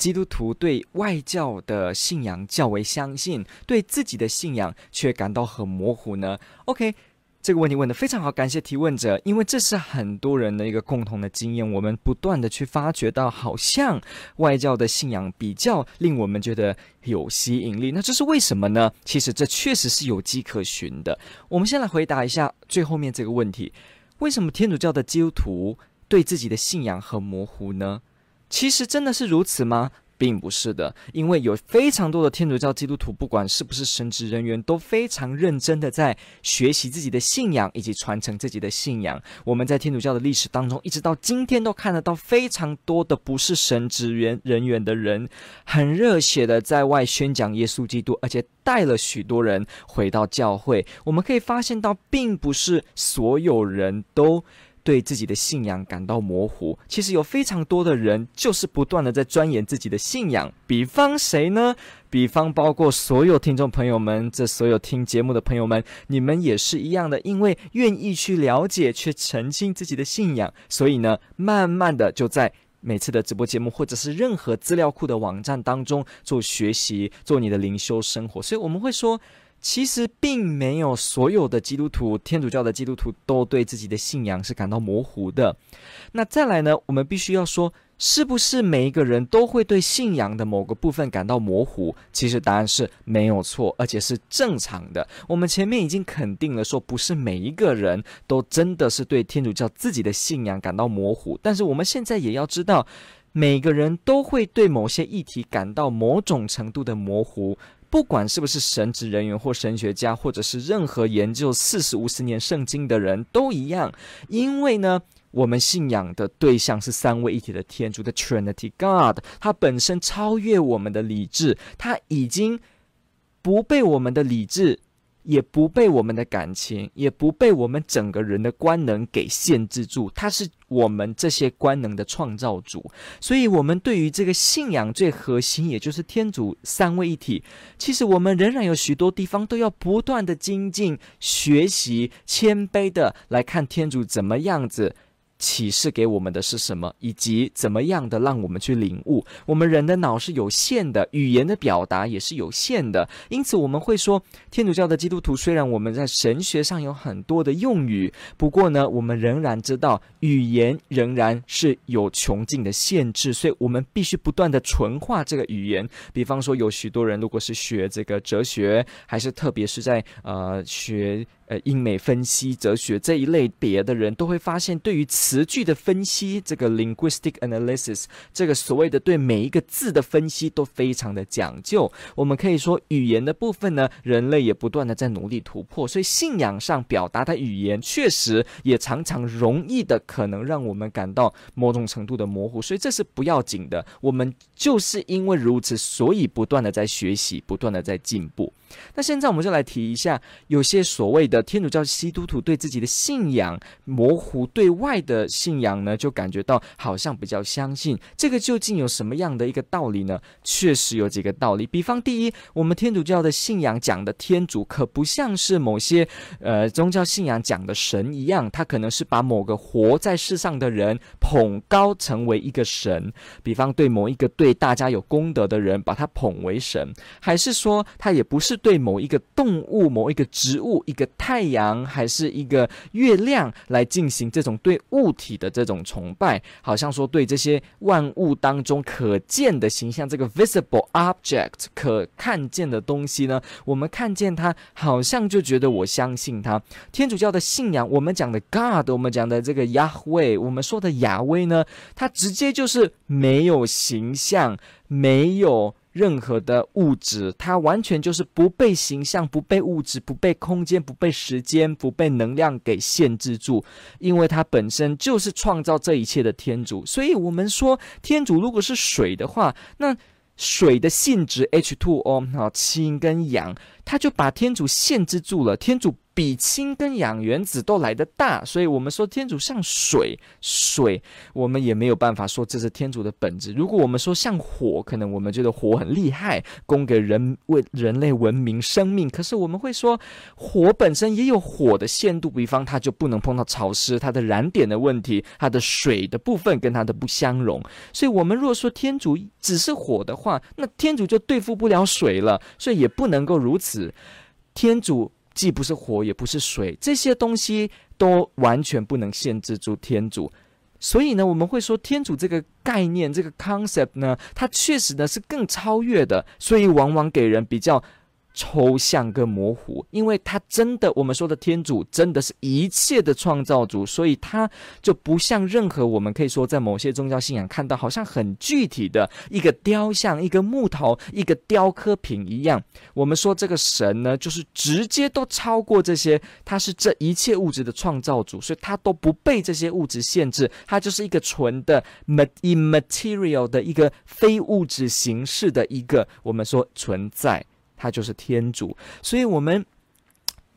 基督徒对外教的信仰较为相信，对自己的信仰却感到很模糊呢？OK，这个问题问得非常好，感谢提问者，因为这是很多人的一个共同的经验。我们不断的去发掘到，好像外教的信仰比较令我们觉得有吸引力。那这是为什么呢？其实这确实是有迹可循的。我们先来回答一下最后面这个问题：为什么天主教的基督徒对自己的信仰很模糊呢？其实真的是如此吗？并不是的，因为有非常多的天主教基督徒，不管是不是神职人员，都非常认真的在学习自己的信仰以及传承自己的信仰。我们在天主教的历史当中，一直到今天都看得到非常多的不是神职员人员的人，很热血的在外宣讲耶稣基督，而且带了许多人回到教会。我们可以发现到，并不是所有人都。对自己的信仰感到模糊，其实有非常多的人就是不断的在钻研自己的信仰。比方谁呢？比方包括所有听众朋友们，这所有听节目的朋友们，你们也是一样的，因为愿意去了解，去澄清自己的信仰，所以呢，慢慢的就在每次的直播节目或者是任何资料库的网站当中做学习，做你的灵修生活。所以我们会说。其实并没有所有的基督徒，天主教的基督徒都对自己的信仰是感到模糊的。那再来呢，我们必须要说，是不是每一个人都会对信仰的某个部分感到模糊？其实答案是没有错，而且是正常的。我们前面已经肯定了，说不是每一个人都真的是对天主教自己的信仰感到模糊。但是我们现在也要知道，每个人都会对某些议题感到某种程度的模糊。不管是不是神职人员或神学家，或者是任何研究四十五十年圣经的人都一样，因为呢，我们信仰的对象是三位一体的天主的 Trinity God，它本身超越我们的理智，它已经不被我们的理智。也不被我们的感情，也不被我们整个人的官能给限制住。他是我们这些官能的创造主，所以，我们对于这个信仰最核心，也就是天主三位一体，其实我们仍然有许多地方都要不断的精进、学习、谦卑的来看天主怎么样子。启示给我们的是什么，以及怎么样的让我们去领悟？我们人的脑是有限的，语言的表达也是有限的，因此我们会说，天主教的基督徒虽然我们在神学上有很多的用语，不过呢，我们仍然知道语言仍然是有穷尽的限制，所以我们必须不断的纯化这个语言。比方说，有许多人如果是学这个哲学，还是特别是在呃学。呃，英美分析、哲学这一类别的人都会发现，对于词句的分析，这个 linguistic analysis，这个所谓的对每一个字的分析都非常的讲究。我们可以说，语言的部分呢，人类也不断的在努力突破。所以，信仰上表达的语言，确实也常常容易的可能让我们感到某种程度的模糊。所以，这是不要紧的。我们就是因为如此，所以不断的在学习，不断的在进步。那现在我们就来提一下，有些所谓的天主教基督徒对自己的信仰模糊，对外的信仰呢，就感觉到好像比较相信。这个究竟有什么样的一个道理呢？确实有几个道理。比方第一，我们天主教的信仰讲的天主，可不像是某些呃宗教信仰讲的神一样，他可能是把某个活在世上的人捧高成为一个神。比方对某一个对大家有功德的人，把他捧为神，还是说他也不是。对某一个动物、某一个植物、一个太阳，还是一个月亮来进行这种对物体的这种崇拜，好像说对这些万物当中可见的形象，这个 visible object 可看见的东西呢，我们看见它，好像就觉得我相信它。天主教的信仰，我们讲的 God，我们讲的这个 Yahweh，我们说的亚威呢，它直接就是没有形象，没有。任何的物质，它完全就是不被形象、不被物质、不被空间、不被时间、不被能量给限制住，因为它本身就是创造这一切的天主。所以，我们说天主如果是水的话，那水的性质 H2O 好，氢跟氧，它就把天主限制住了。天主比氢跟氧原子都来得大，所以我们说天主像水，水我们也没有办法说这是天主的本质。如果我们说像火，可能我们觉得火很厉害，供给人为人类文明生命。可是我们会说，火本身也有火的限度，比方它就不能碰到潮湿，它的燃点的问题，它的水的部分跟它的不相容。所以，我们如果说天主只是火的话，那天主就对付不了水了，所以也不能够如此。天主。既不是火，也不是水，这些东西都完全不能限制住天主。所以呢，我们会说天主这个概念，这个 concept 呢，它确实呢是更超越的，所以往往给人比较。抽象跟模糊，因为他真的，我们说的天主真的是一切的创造主，所以他就不像任何我们可以说在某些宗教信仰看到好像很具体的一个雕像、一个木头、一个雕刻品一样。我们说这个神呢，就是直接都超过这些，他是这一切物质的创造主，所以他都不被这些物质限制，他就是一个纯的 immaterial 的一个非物质形式的一个我们说存在。他就是天主，所以我们。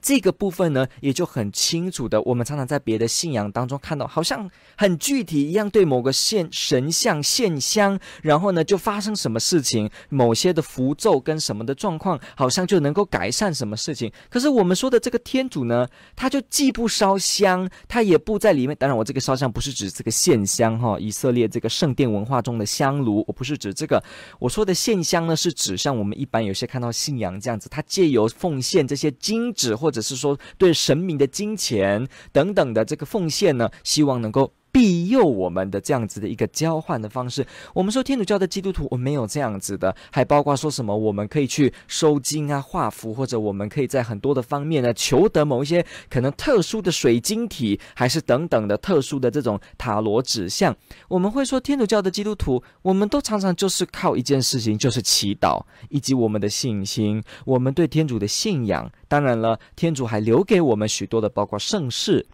这个部分呢，也就很清楚的，我们常常在别的信仰当中看到，好像很具体一样，对某个现神像献香，然后呢就发生什么事情，某些的符咒跟什么的状况，好像就能够改善什么事情。可是我们说的这个天主呢，他就既不烧香，他也不在里面。当然，我这个烧香不是指这个献香哈，以色列这个圣殿文化中的香炉，我不是指这个。我说的献香呢，是指像我们一般有些看到信仰这样子，他借由奉献这些金纸或。只是说对神明的金钱等等的这个奉献呢，希望能够庇佑我们的这样子的一个交换的方式。我们说天主教的基督徒，我没有这样子的，还包括说什么我们可以去收金啊、画符，或者我们可以在很多的方面呢求得某一些可能特殊的水晶体，还是等等的特殊的这种塔罗指向。我们会说天主教的基督徒，我们都常常就是靠一件事情，就是祈祷以及我们的信心，我们对天主的信仰。当然了，天主还留给我们许多的，包括圣事。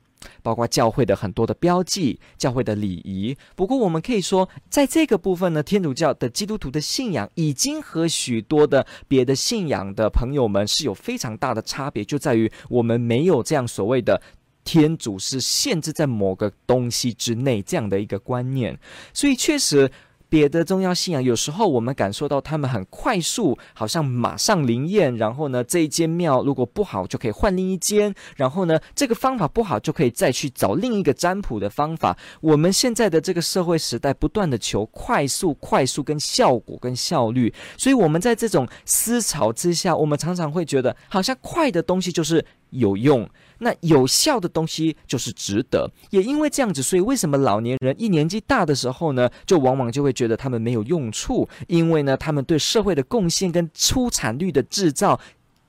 包括教会的很多的标记、教会的礼仪。不过，我们可以说，在这个部分呢，天主教的基督徒的信仰已经和许多的别的信仰的朋友们是有非常大的差别，就在于我们没有这样所谓的天主是限制在某个东西之内这样的一个观念。所以，确实。别的宗教信仰，有时候我们感受到他们很快速，好像马上灵验。然后呢，这一间庙如果不好，就可以换另一间。然后呢，这个方法不好，就可以再去找另一个占卜的方法。我们现在的这个社会时代，不断的求快速、快速跟效果跟效率，所以我们在这种思潮之下，我们常常会觉得，好像快的东西就是有用。那有效的东西就是值得，也因为这样子，所以为什么老年人一年纪大的时候呢，就往往就会觉得他们没有用处，因为呢，他们对社会的贡献跟出产率的制造。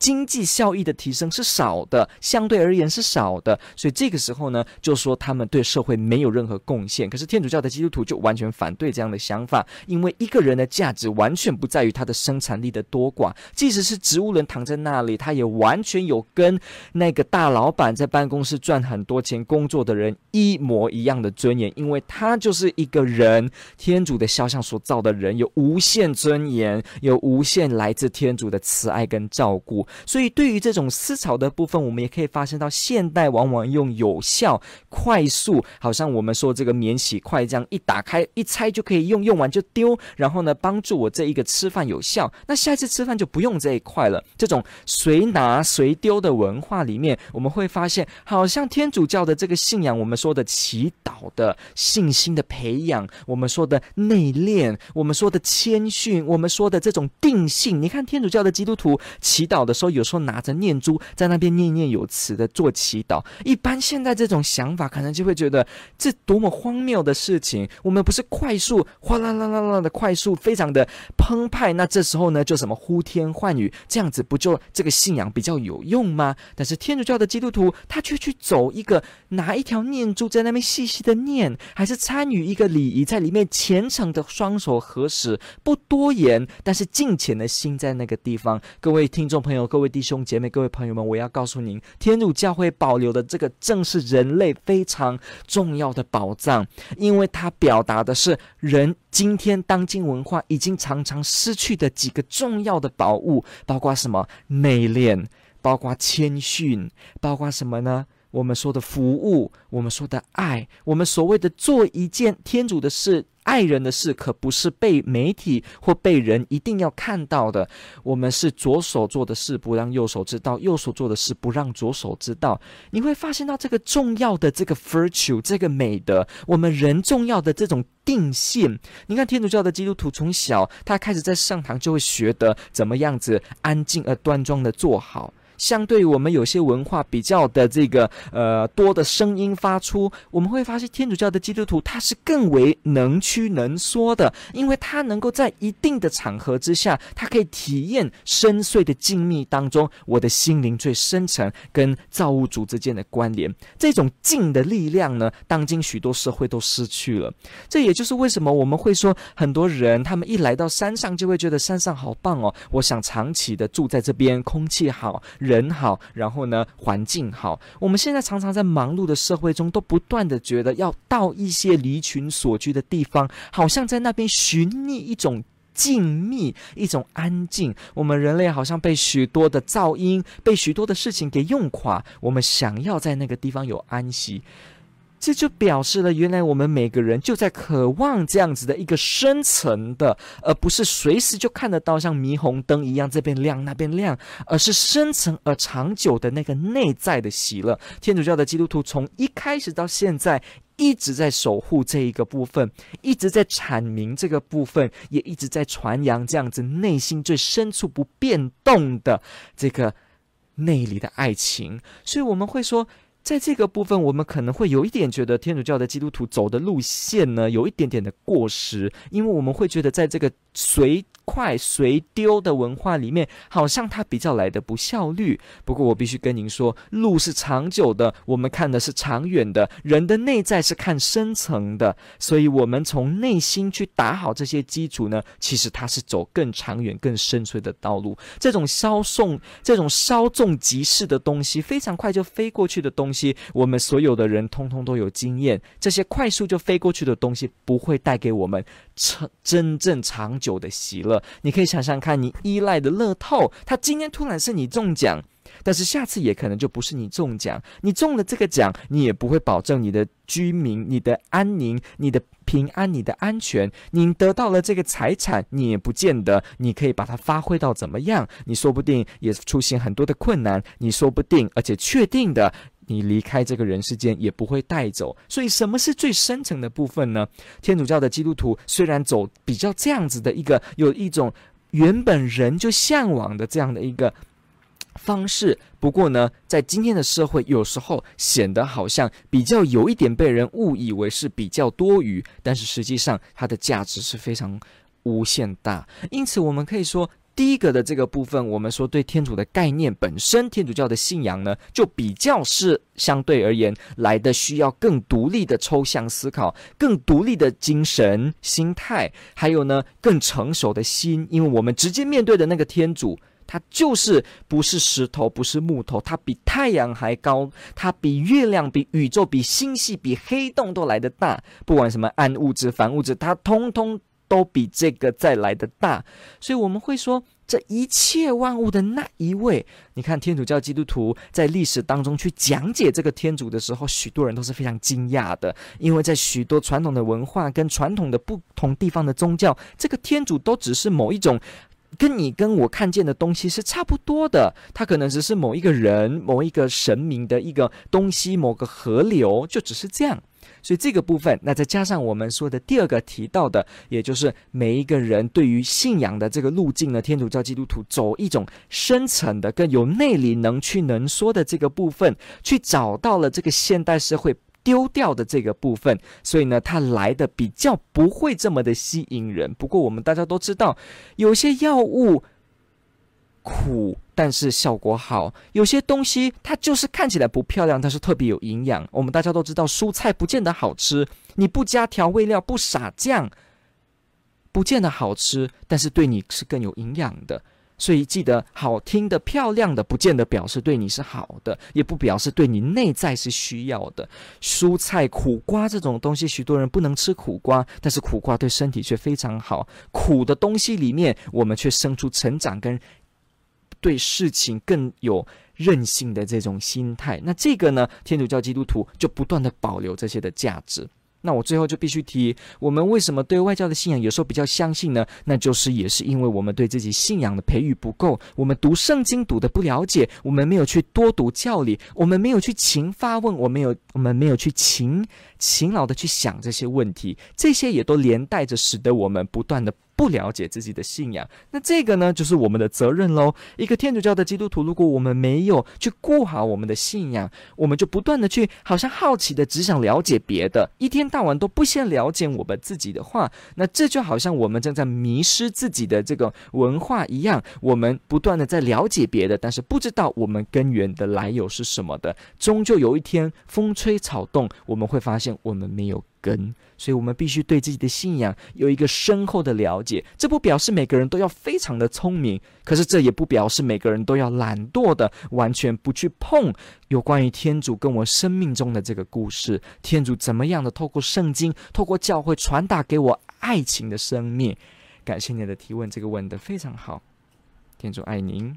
经济效益的提升是少的，相对而言是少的，所以这个时候呢，就说他们对社会没有任何贡献。可是天主教的基督徒就完全反对这样的想法，因为一个人的价值完全不在于他的生产力的多寡，即使是植物人躺在那里，他也完全有跟那个大老板在办公室赚很多钱工作的人一模一样的尊严，因为他就是一个人，天主的肖像所造的人，有无限尊严，有无限来自天主的慈爱跟照顾。所以，对于这种思潮的部分，我们也可以发现到，现代往往用有效、快速，好像我们说这个免洗筷这样，一打开一拆就可以用，用完就丢，然后呢，帮助我这一个吃饭有效。那下一次吃饭就不用这一块了。这种随拿随丢的文化里面，我们会发现，好像天主教的这个信仰，我们说的祈祷的信心的培养，我们说的内敛，我们说的谦逊，我们说的这种定性。你看天主教的基督徒祈祷的。说有时候拿着念珠在那边念念有词的做祈祷，一般现在这种想法可能就会觉得这多么荒谬的事情。我们不是快速哗啦啦啦啦的快速，非常的澎湃，那这时候呢就什么呼天唤雨，这样子不就这个信仰比较有用吗？但是天主教的基督徒他却去走一个拿一条念珠在那边细细的念，还是参与一个礼仪在里面虔诚的双手合十，不多言，但是敬虔的心在那个地方。各位听众朋友。各位弟兄姐妹、各位朋友们，我要告诉您，天主教会保留的这个正是人类非常重要的宝藏，因为它表达的是人今天当今文化已经常常失去的几个重要的宝物，包括什么？内敛，包括谦逊，包括什么呢？我们说的服务，我们说的爱，我们所谓的做一件天主的事、爱人的事，可不是被媒体或被人一定要看到的。我们是左手做的事不让右手知道，右手做的事不让左手知道。你会发现到这个重要的这个 virtue，这个美德，我们人重要的这种定性。你看天主教的基督徒从小他开始在上堂就会学得怎么样子安静而端庄的做好。相对于我们有些文化比较的这个呃多的声音发出，我们会发现天主教的基督徒他是更为能屈能缩的，因为他能够在一定的场合之下，他可以体验深邃的静谧当中，我的心灵最深层跟造物主之间的关联。这种静的力量呢，当今许多社会都失去了。这也就是为什么我们会说，很多人他们一来到山上就会觉得山上好棒哦，我想长期的住在这边，空气好。人好，然后呢，环境好。我们现在常常在忙碌的社会中，都不断的觉得要到一些离群所居的地方，好像在那边寻觅一种静谧，一种安静。我们人类好像被许多的噪音，被许多的事情给用垮。我们想要在那个地方有安息。这就表示了，原来我们每个人就在渴望这样子的一个深层的，而不是随时就看得到像霓虹灯一样这边亮那边亮，而是深层而长久的那个内在的喜乐。天主教的基督徒从一开始到现在一直在守护这一个部分，一直在阐明这个部分，也一直在传扬这样子内心最深处不变动的这个内里的爱情。所以我们会说。在这个部分，我们可能会有一点觉得天主教的基督徒走的路线呢，有一点点的过时，因为我们会觉得在这个随快随丢的文化里面，好像它比较来的不效率。不过我必须跟您说，路是长久的，我们看的是长远的，人的内在是看深层的，所以我们从内心去打好这些基础呢，其实它是走更长远、更深邃的道路。这种稍纵、这种稍纵即逝的东西，非常快就飞过去的东西，我们所有的人通通都有经验。这些快速就飞过去的东西，不会带给我们长真正长久的喜乐。你可以想想看，你依赖的乐透，它今天突然是你中奖，但是下次也可能就不是你中奖。你中了这个奖，你也不会保证你的居民、你的安宁、你的平安、你的安全。你得到了这个财产，你也不见得你可以把它发挥到怎么样。你说不定也出现很多的困难，你说不定，而且确定的。你离开这个人世间也不会带走，所以什么是最深层的部分呢？天主教的基督徒虽然走比较这样子的一个，有一种原本人就向往的这样的一个方式，不过呢，在今天的社会，有时候显得好像比较有一点被人误以为是比较多余，但是实际上它的价值是非常无限大，因此我们可以说。第一个的这个部分，我们说对天主的概念本身，天主教的信仰呢，就比较是相对而言来的需要更独立的抽象思考，更独立的精神心态，还有呢更成熟的心，因为我们直接面对的那个天主，他就是不是石头，不是木头，他比太阳还高，他比月亮、比宇宙、比星系、比黑洞都来得大，不管什么暗物质、反物质，他通通。都比这个再来的大，所以我们会说，这一切万物的那一位，你看天主教基督徒在历史当中去讲解这个天主的时候，许多人都是非常惊讶的，因为在许多传统的文化跟传统的不同地方的宗教，这个天主都只是某一种跟你跟我看见的东西是差不多的，他可能只是某一个人、某一个神明的一个东西、某个河流，就只是这样。所以这个部分，那再加上我们说的第二个提到的，也就是每一个人对于信仰的这个路径呢，天主教基督徒走一种深层的、更有内里能去能说的这个部分，去找到了这个现代社会丢掉的这个部分。所以呢，它来的比较不会这么的吸引人。不过我们大家都知道，有些药物。苦，但是效果好。有些东西它就是看起来不漂亮，但是特别有营养。我们大家都知道，蔬菜不见得好吃，你不加调味料，不撒酱，不见得好吃，但是对你是更有营养的。所以记得，好听的、漂亮的，不见得表示对你是好的，也不表示对你内在是需要的。蔬菜、苦瓜这种东西，许多人不能吃苦瓜，但是苦瓜对身体却非常好。苦的东西里面，我们却生出成长跟对事情更有韧性的这种心态。那这个呢，天主教基督徒就不断地保留这些的价值。那我最后就必须提，我们为什么对外教的信仰有时候比较相信呢？那就是也是因为我们对自己信仰的培育不够，我们读圣经读得不了解，我们没有去多读教理，我们没有去勤发问，我们没有，我们没有去勤勤劳的去想这些问题，这些也都连带着使得我们不断的。不了解自己的信仰，那这个呢，就是我们的责任喽。一个天主教的基督徒，如果我们没有去顾好我们的信仰，我们就不断的去，好像好奇的只想了解别的，一天到晚都不先了解我们自己的话，那这就好像我们正在迷失自己的这个文化一样。我们不断的在了解别的，但是不知道我们根源的来由是什么的，终究有一天风吹草动，我们会发现我们没有根。所以，我们必须对自己的信仰有一个深厚的了解。这不表示每个人都要非常的聪明，可是这也不表示每个人都要懒惰的完全不去碰有关于天主跟我生命中的这个故事。天主怎么样的透过圣经、透过教会传达给我爱情的生命？感谢你的提问，这个问得非常好。天主爱您。